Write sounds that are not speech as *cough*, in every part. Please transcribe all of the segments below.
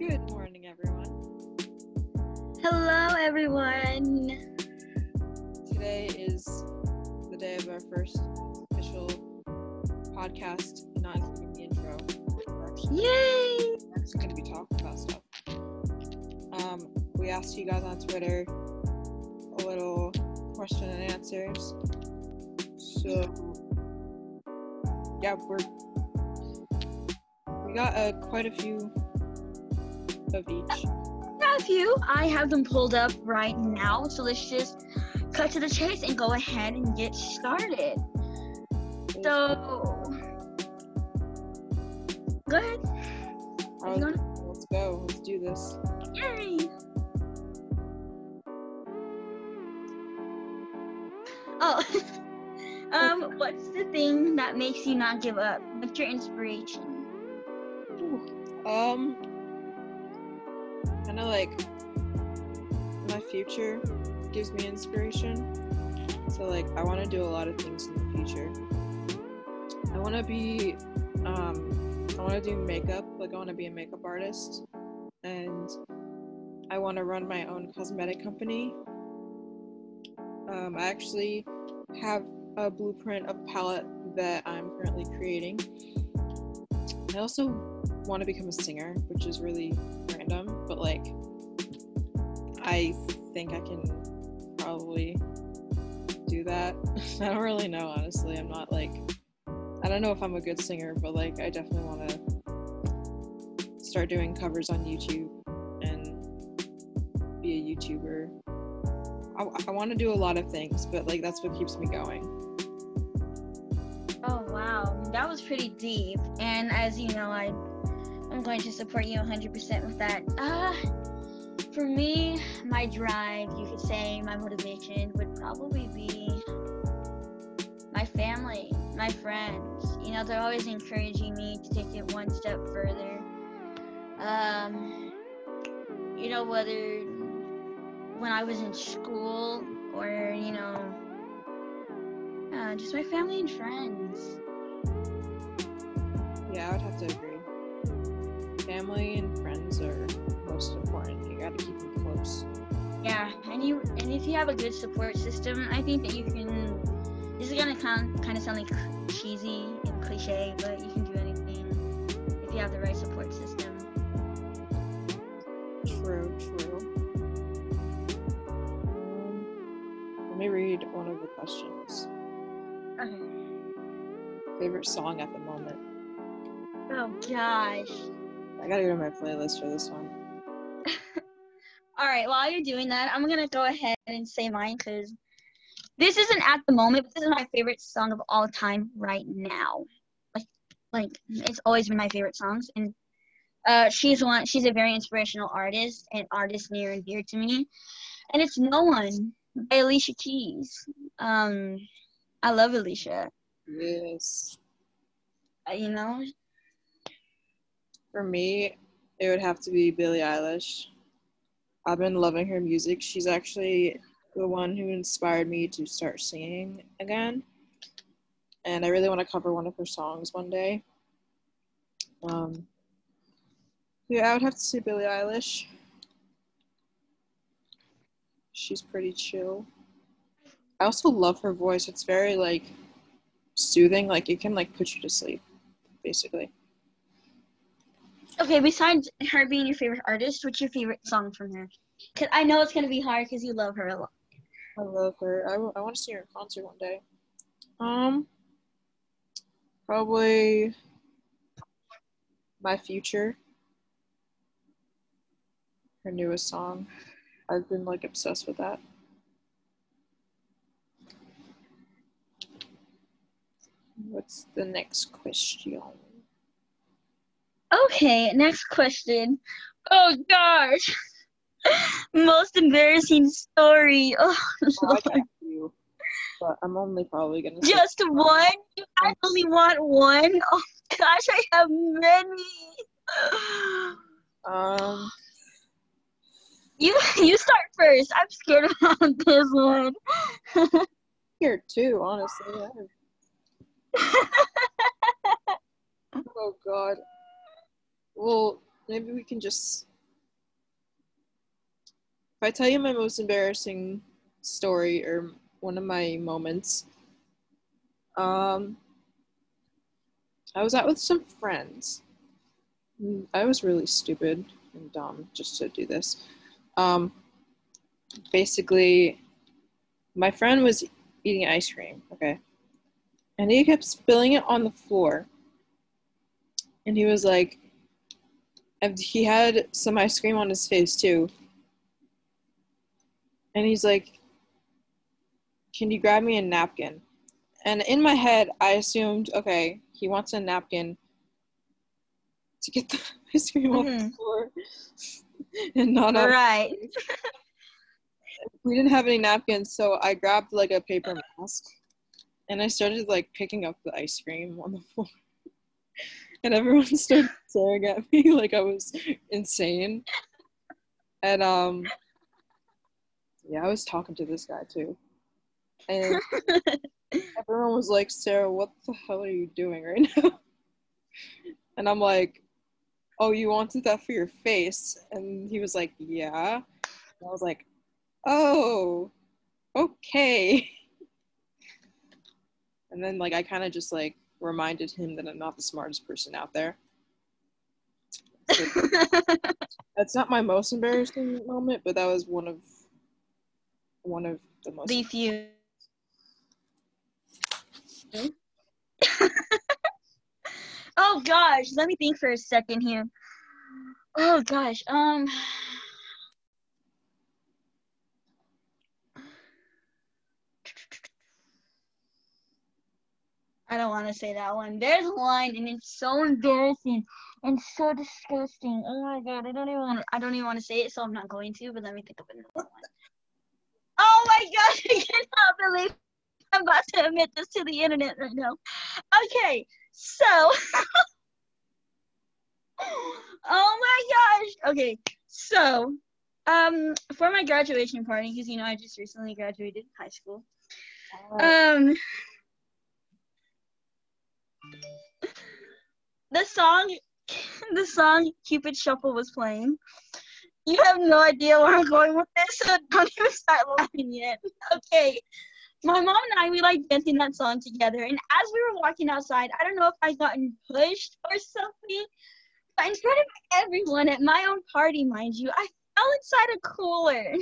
Good morning, everyone. Hello, everyone. Today is the day of our first official podcast, not including the intro. Actually, Yay! we're actually going to be talking about stuff. Um, we asked you guys on Twitter a little question and answers. So, yeah, we're we got uh, quite a few of each. Got a few. I have them pulled up right now, so let's just cut to the chase and go ahead and get started. So, go ahead. I was- let's go. Let's do this. Yay! Oh, *laughs* um, what's the thing that makes you not give up? What's your inspiration? Um, kind of like my future gives me inspiration. So like, I want to do a lot of things in the future. I want to be, um, I want to do makeup. Like, I want to be a makeup artist, and I want to run my own cosmetic company. Um, I actually have a blueprint of palette that I'm currently creating. I also want to become a singer, which is really random, but like I think I can probably do that. *laughs* I don't really know, honestly. I'm not like I don't know if I'm a good singer, but like I definitely want to start doing covers on YouTube and be a YouTuber. I, I want to do a lot of things, but like that's what keeps me going. Oh wow, that was pretty deep. And as you know, I I'm going to support you 100% with that. Uh for me, my drive, you could say, my motivation would probably be my family, my friends. You know, they're always encouraging me to take it one step further. Um, you know, whether when I was in school or, you know, uh, just my family and friends. Yeah, I would have to agree. Family and friends are most important. You gotta keep them close. Yeah, and you and if you have a good support system, I think that you can. This is gonna kind kind of sound like cheesy and cliche, but you can do anything if you have the right support system. True, true. Um, let me read one of the questions. Okay. Favorite song at the moment? Oh gosh. I gotta go to my playlist for this one. *laughs* All right. While you're doing that, I'm gonna go ahead and say mine because this isn't at the moment, but this is my favorite song of all time right now. Like, like it's always been my favorite songs, and uh, she's one. She's a very inspirational artist, and artist near and dear to me, and it's "No One" by Alicia Keys. Um, I love Alicia. Yes. Uh, you know, For me, it would have to be Billie Eilish. I've been loving her music. She's actually the one who inspired me to start singing again. And I really want to cover one of her songs one day. Um, yeah, I would have to say Billie Eilish. She's pretty chill. I also love her voice. It's very like soothing. Like it can like put you to sleep, basically. Okay. Besides her being your favorite artist, what's your favorite song from her? Cause I know it's gonna be hard because you love her a lot. I love her. I, w- I want to see her in concert one day. Um, probably my future. Her newest song. I've been like obsessed with that. What's the next question? Okay, next question. Oh gosh. *laughs* Most embarrassing story. Oh, Oh, I you, but I'm only probably gonna. just one? You guys only want one? Oh gosh, I have many. Um, You you start first. I'm scared about this one. *laughs* here too, honestly. *laughs* Oh God. Well, maybe we can just if I tell you my most embarrassing story or one of my moments, um, I was out with some friends. I was really stupid and dumb just to do this. Um, basically, my friend was eating ice cream, okay? And he kept spilling it on the floor. And he was like, and he had some ice cream on his face too. And he's like, Can you grab me a napkin? And in my head, I assumed, okay, he wants a napkin to get the *laughs* ice cream off the Mhm. floor *laughs* and not on Right. *laughs* we didn't have any napkins, so I grabbed like a paper mask and I started like picking up the ice cream on the floor. And everyone *laughs* started staring at me *laughs* like I was insane. And um yeah, I was talking to this guy too. And *laughs* everyone was like, Sarah, what the hell are you doing right now? And I'm like, Oh, you wanted that for your face? And he was like, Yeah. And I was like, Oh, okay. And then like I kind of just like reminded him that I'm not the smartest person out there. *laughs* That's not my most embarrassing moment, but that was one of one of the most. the few. *laughs* oh gosh, let me think for a second here. Oh gosh, um. Want to say that one. There's one, and it's so embarrassing and so disgusting. Oh my god, I don't even want. To, I don't even want to say it, so I'm not going to. But let me think of another one. Oh my gosh, *laughs* I cannot believe I'm about to admit this to the internet right now. Okay, so. *laughs* oh my gosh. Okay, so, um, for my graduation party, because you know I just recently graduated high school. Um, the song, *laughs* the song "Cupid Shuffle" was playing. You have no idea where I'm going with this, so don't even start laughing yet. Okay, my mom and I we like dancing that song together, and as we were walking outside, I don't know if I gotten pushed or something, but in front of everyone at my own party, mind you, I fell inside a cooler.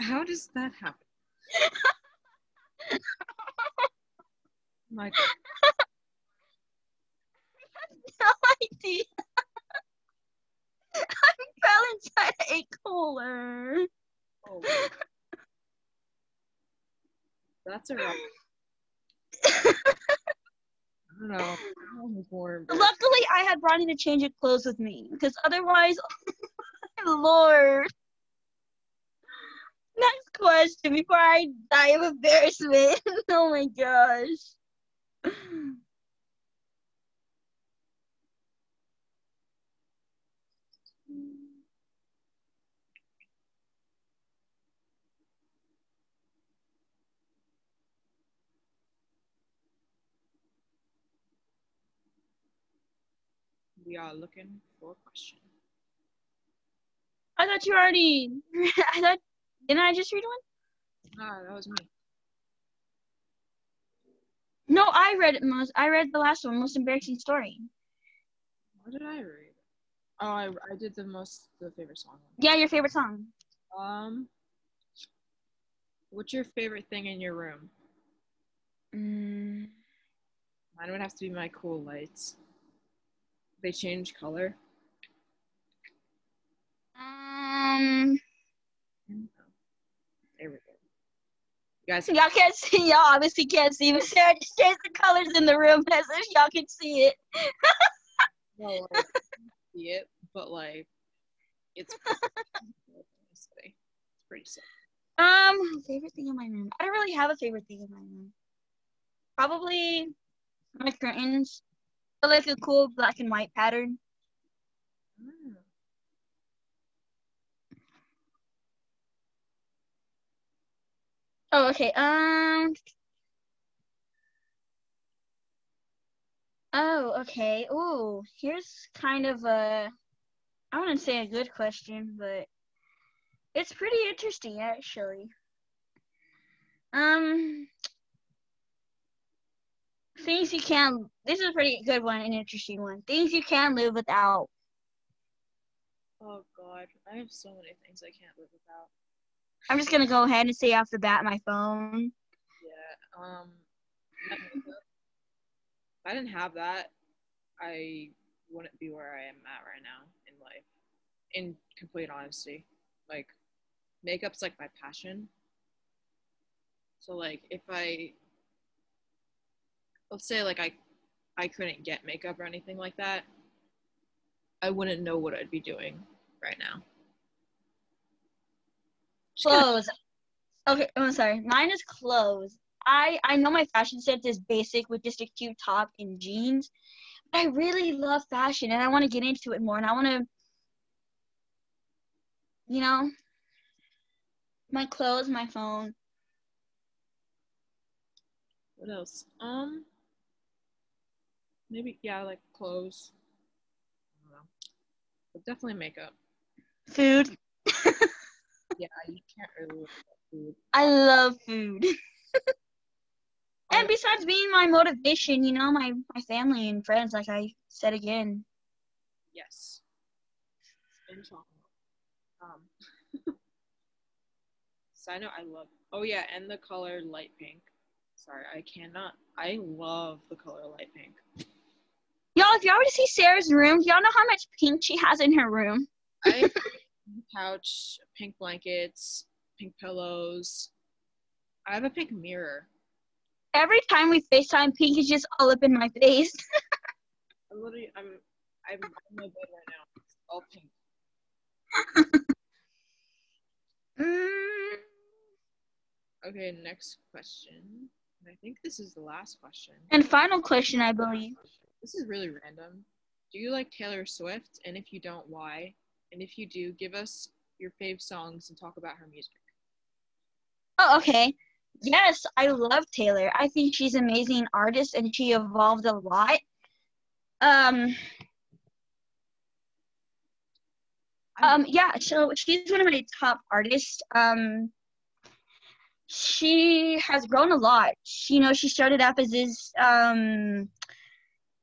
How does that happen? *laughs* My *laughs* no idea. I fell inside a cooler. oh, that's a rough. I don't know. That one was more embarrassing. Luckily, I had Ronnie to change of clothes with me, because otherwise, my *laughs* Lord. Next question before I die of embarrassment. *laughs* oh my gosh. We are looking for a question. I thought you already. *laughs* I thought. Didn't I just read one? Ah, that was me. No, I read it most. I read the last one, most embarrassing story. What did I read? Oh, I, I did the most the favorite song. Yeah, your favorite song. Um, what's your favorite thing in your room? Mm, Mine would have to be my cool lights. They change color. um, There we go. You guys, y'all can't see. Y'all obviously can't see, but Sarah just changed the colors in the room *laughs* as if y'all can see it. no, like, see it, but like, it's *laughs* it's pretty sick. Um, favorite thing in my room. I don't really have a favorite thing in my room. Probably my curtains. I like a cool black and white pattern. Mm. Oh, okay. Um. Oh, okay. Ooh, here's kind of a I wouldn't say a good question, but it's pretty interesting actually. Um, things you can. This is a pretty good one, an interesting one. Things you can live without. Oh God, I have so many things I can't live without. I'm just gonna go ahead and say off the bat my phone. Yeah. Um. If I didn't have that, I wouldn't be where I am at right now in life. In complete honesty, like makeup's like my passion. So like if I let's say like I I couldn't get makeup or anything like that, I wouldn't know what I'd be doing right now. *laughs* Clothes. Okay, I'm sorry. Mine is clothes. I I know my fashion sense is basic with just a cute top and jeans, but I really love fashion and I want to get into it more and I want to, you know, my clothes, my phone. What else? Um, maybe yeah, like clothes. I don't know, but definitely makeup. Food. *laughs* Yeah, you can't really food. I love food. *laughs* and besides being my motivation, you know, my my family and friends, like I said again. yes. Um, *laughs* side note, I love. Oh yeah, and the color light pink. Sorry, I cannot. I love the color light pink. Y'all, if y'all were to see Sarah's room, y'all know how much pink she has in her room. *laughs* I have a pink couch, pink blankets, pink pillows. I have a pink mirror. Every time we FaceTime, pink is just all up in my face. *laughs* I'm literally, I'm, I'm in my bed right now. It's all pink. *laughs* Mm, Okay, next question. I think this is the last question. and final question, I believe. This is really random. Do you like Taylor Swift? And if you don't, why? And if you do, give us your fave songs and talk about her music. Oh, okay. Yes, I love Taylor. I think she's an amazing artist and she evolved a lot. Um, um, yeah, so she's one of my top artists. Um, she has grown a lot. She, you know, she started off as this, um,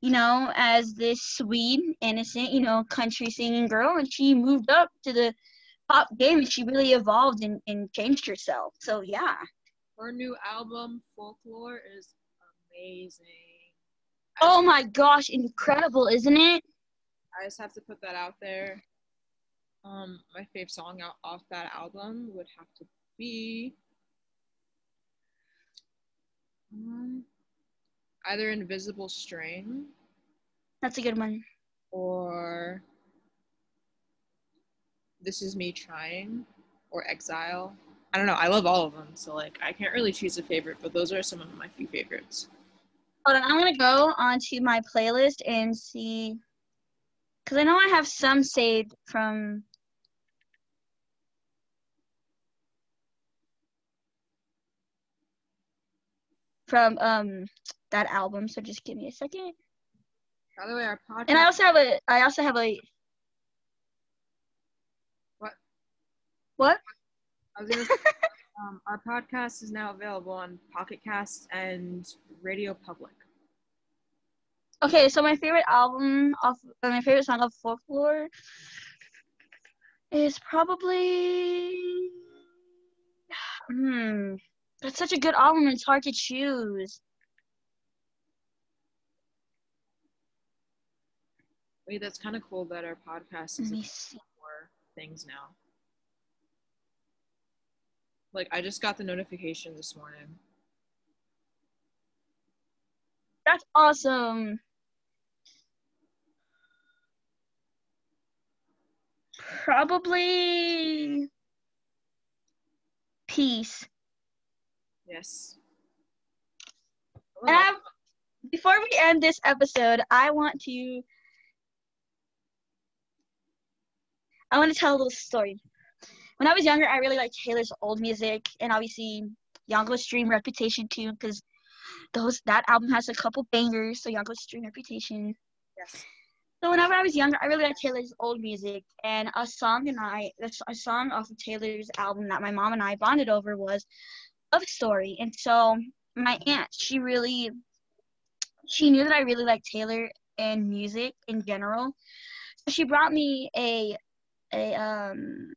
you know, as this sweet, innocent, you know, country singing girl, and she moved up to the pop game and she really evolved and, and changed herself. So yeah. Her new album, Folklore, is amazing. Oh my gosh, incredible, isn't it? I just have to put that out there. Um, my fave song out off that album would have to be um, either Invisible String That's a good one. or This Is Me Trying or Exile. I don't know. I love all of them, so like I can't really choose a favorite, but those are some of my few favorites. Hold on, I'm gonna go onto my playlist and see, cause I know I have some saved from. From um that album, so just give me a second. By the way, our podcast. And I also have a, I also have a. What? What? I was gonna say, *laughs* um, our podcast is now available on Pocket Cast and Radio Public. Okay, so my favorite album off, uh, my favorite song of Folklore is probably. Hmm, that's such a good album. It's hard to choose. Wait, that's kind of cool that our podcast is for things now. Like I just got the notification this morning. That's awesome. Probably peace. Yes. And before we end this episode, I want to I want to tell a little story. When I was younger, I really liked Taylor's old music and obviously Young Stream Reputation too, because those that album has a couple bangers. So Young Stream Reputation. Yes. So whenever I was younger, I really liked Taylor's old music, and a song and I, a song off of Taylor's album that my mom and I bonded over was "Love Story." And so my aunt, she really, she knew that I really liked Taylor and music in general, so she brought me a, a um,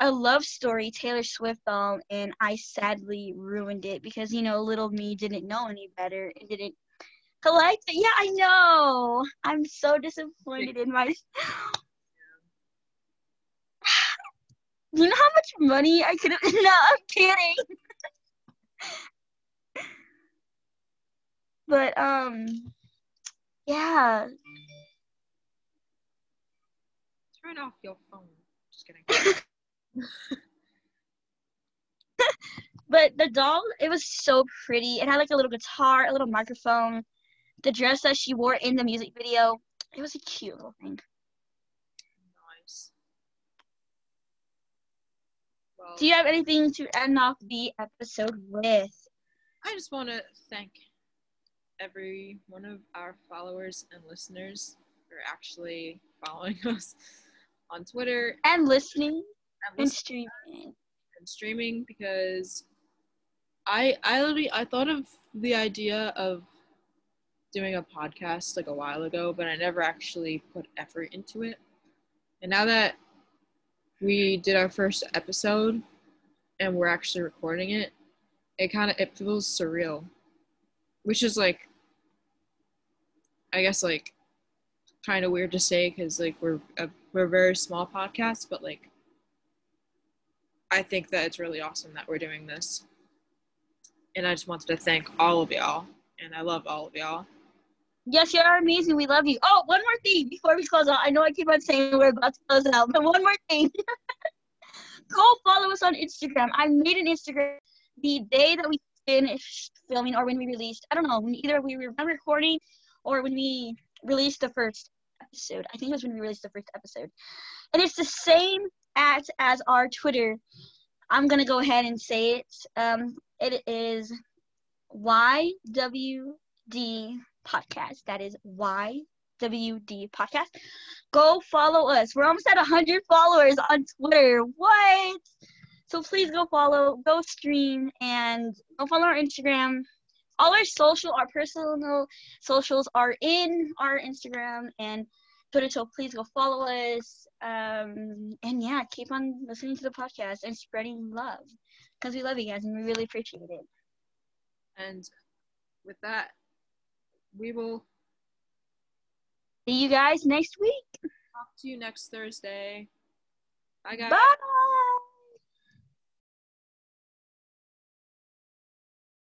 a love story Taylor Swift doll, and I sadly ruined it because you know little me didn't know any better and didn't collect it. Yeah, I know. I'm so disappointed in my. *sighs* you know how much money I could have? *laughs* No, I'm kidding. *laughs* but um, yeah. Turn off your phone. Just kidding. *laughs* but the doll, it was so pretty. It had like a little guitar, a little microphone. The dress that she wore in the music video, it was a cute little thing. Nice. Well, Do you have anything to end off the episode with? I just want to thank every one of our followers and listeners for actually following *laughs* us on Twitter And listening and and listening streaming. and streaming because I I literally I thought of the idea of doing a podcast like a while ago, but I never actually put effort into it. And now that we did our first episode and we're actually recording it, it kind of it feels surreal, which is like I guess like kind of weird to say because like we're a, we're a very small podcast, but like I think that it's really awesome that we're doing this. And I just wanted to thank all of y'all. And I love all of y'all. Yes, you are amazing. We love you. Oh, one more thing before we close out. I know I keep on saying we're about to close out, but one more thing. *laughs* Go follow us on Instagram. I made an Instagram the day that we finished filming or when we released. I don't know, when either we were recording or when we released the first episode. I think it was when we released the first episode. And it's the same at as our Twitter. I'm gonna go ahead and say it. Um, it is YWD podcast. That is YWD podcast. Go follow us. We're almost at 100 followers on Twitter. What? So please go follow, go stream, and go follow our Instagram. All our social, our personal socials are in our Instagram and Twitter. So please go follow us. Um, and yeah, keep on listening to the podcast and spreading love because we love you guys and we really appreciate it. And with that, we will See you guys next week. talk to you next Thursday. Bye, guys. Bye.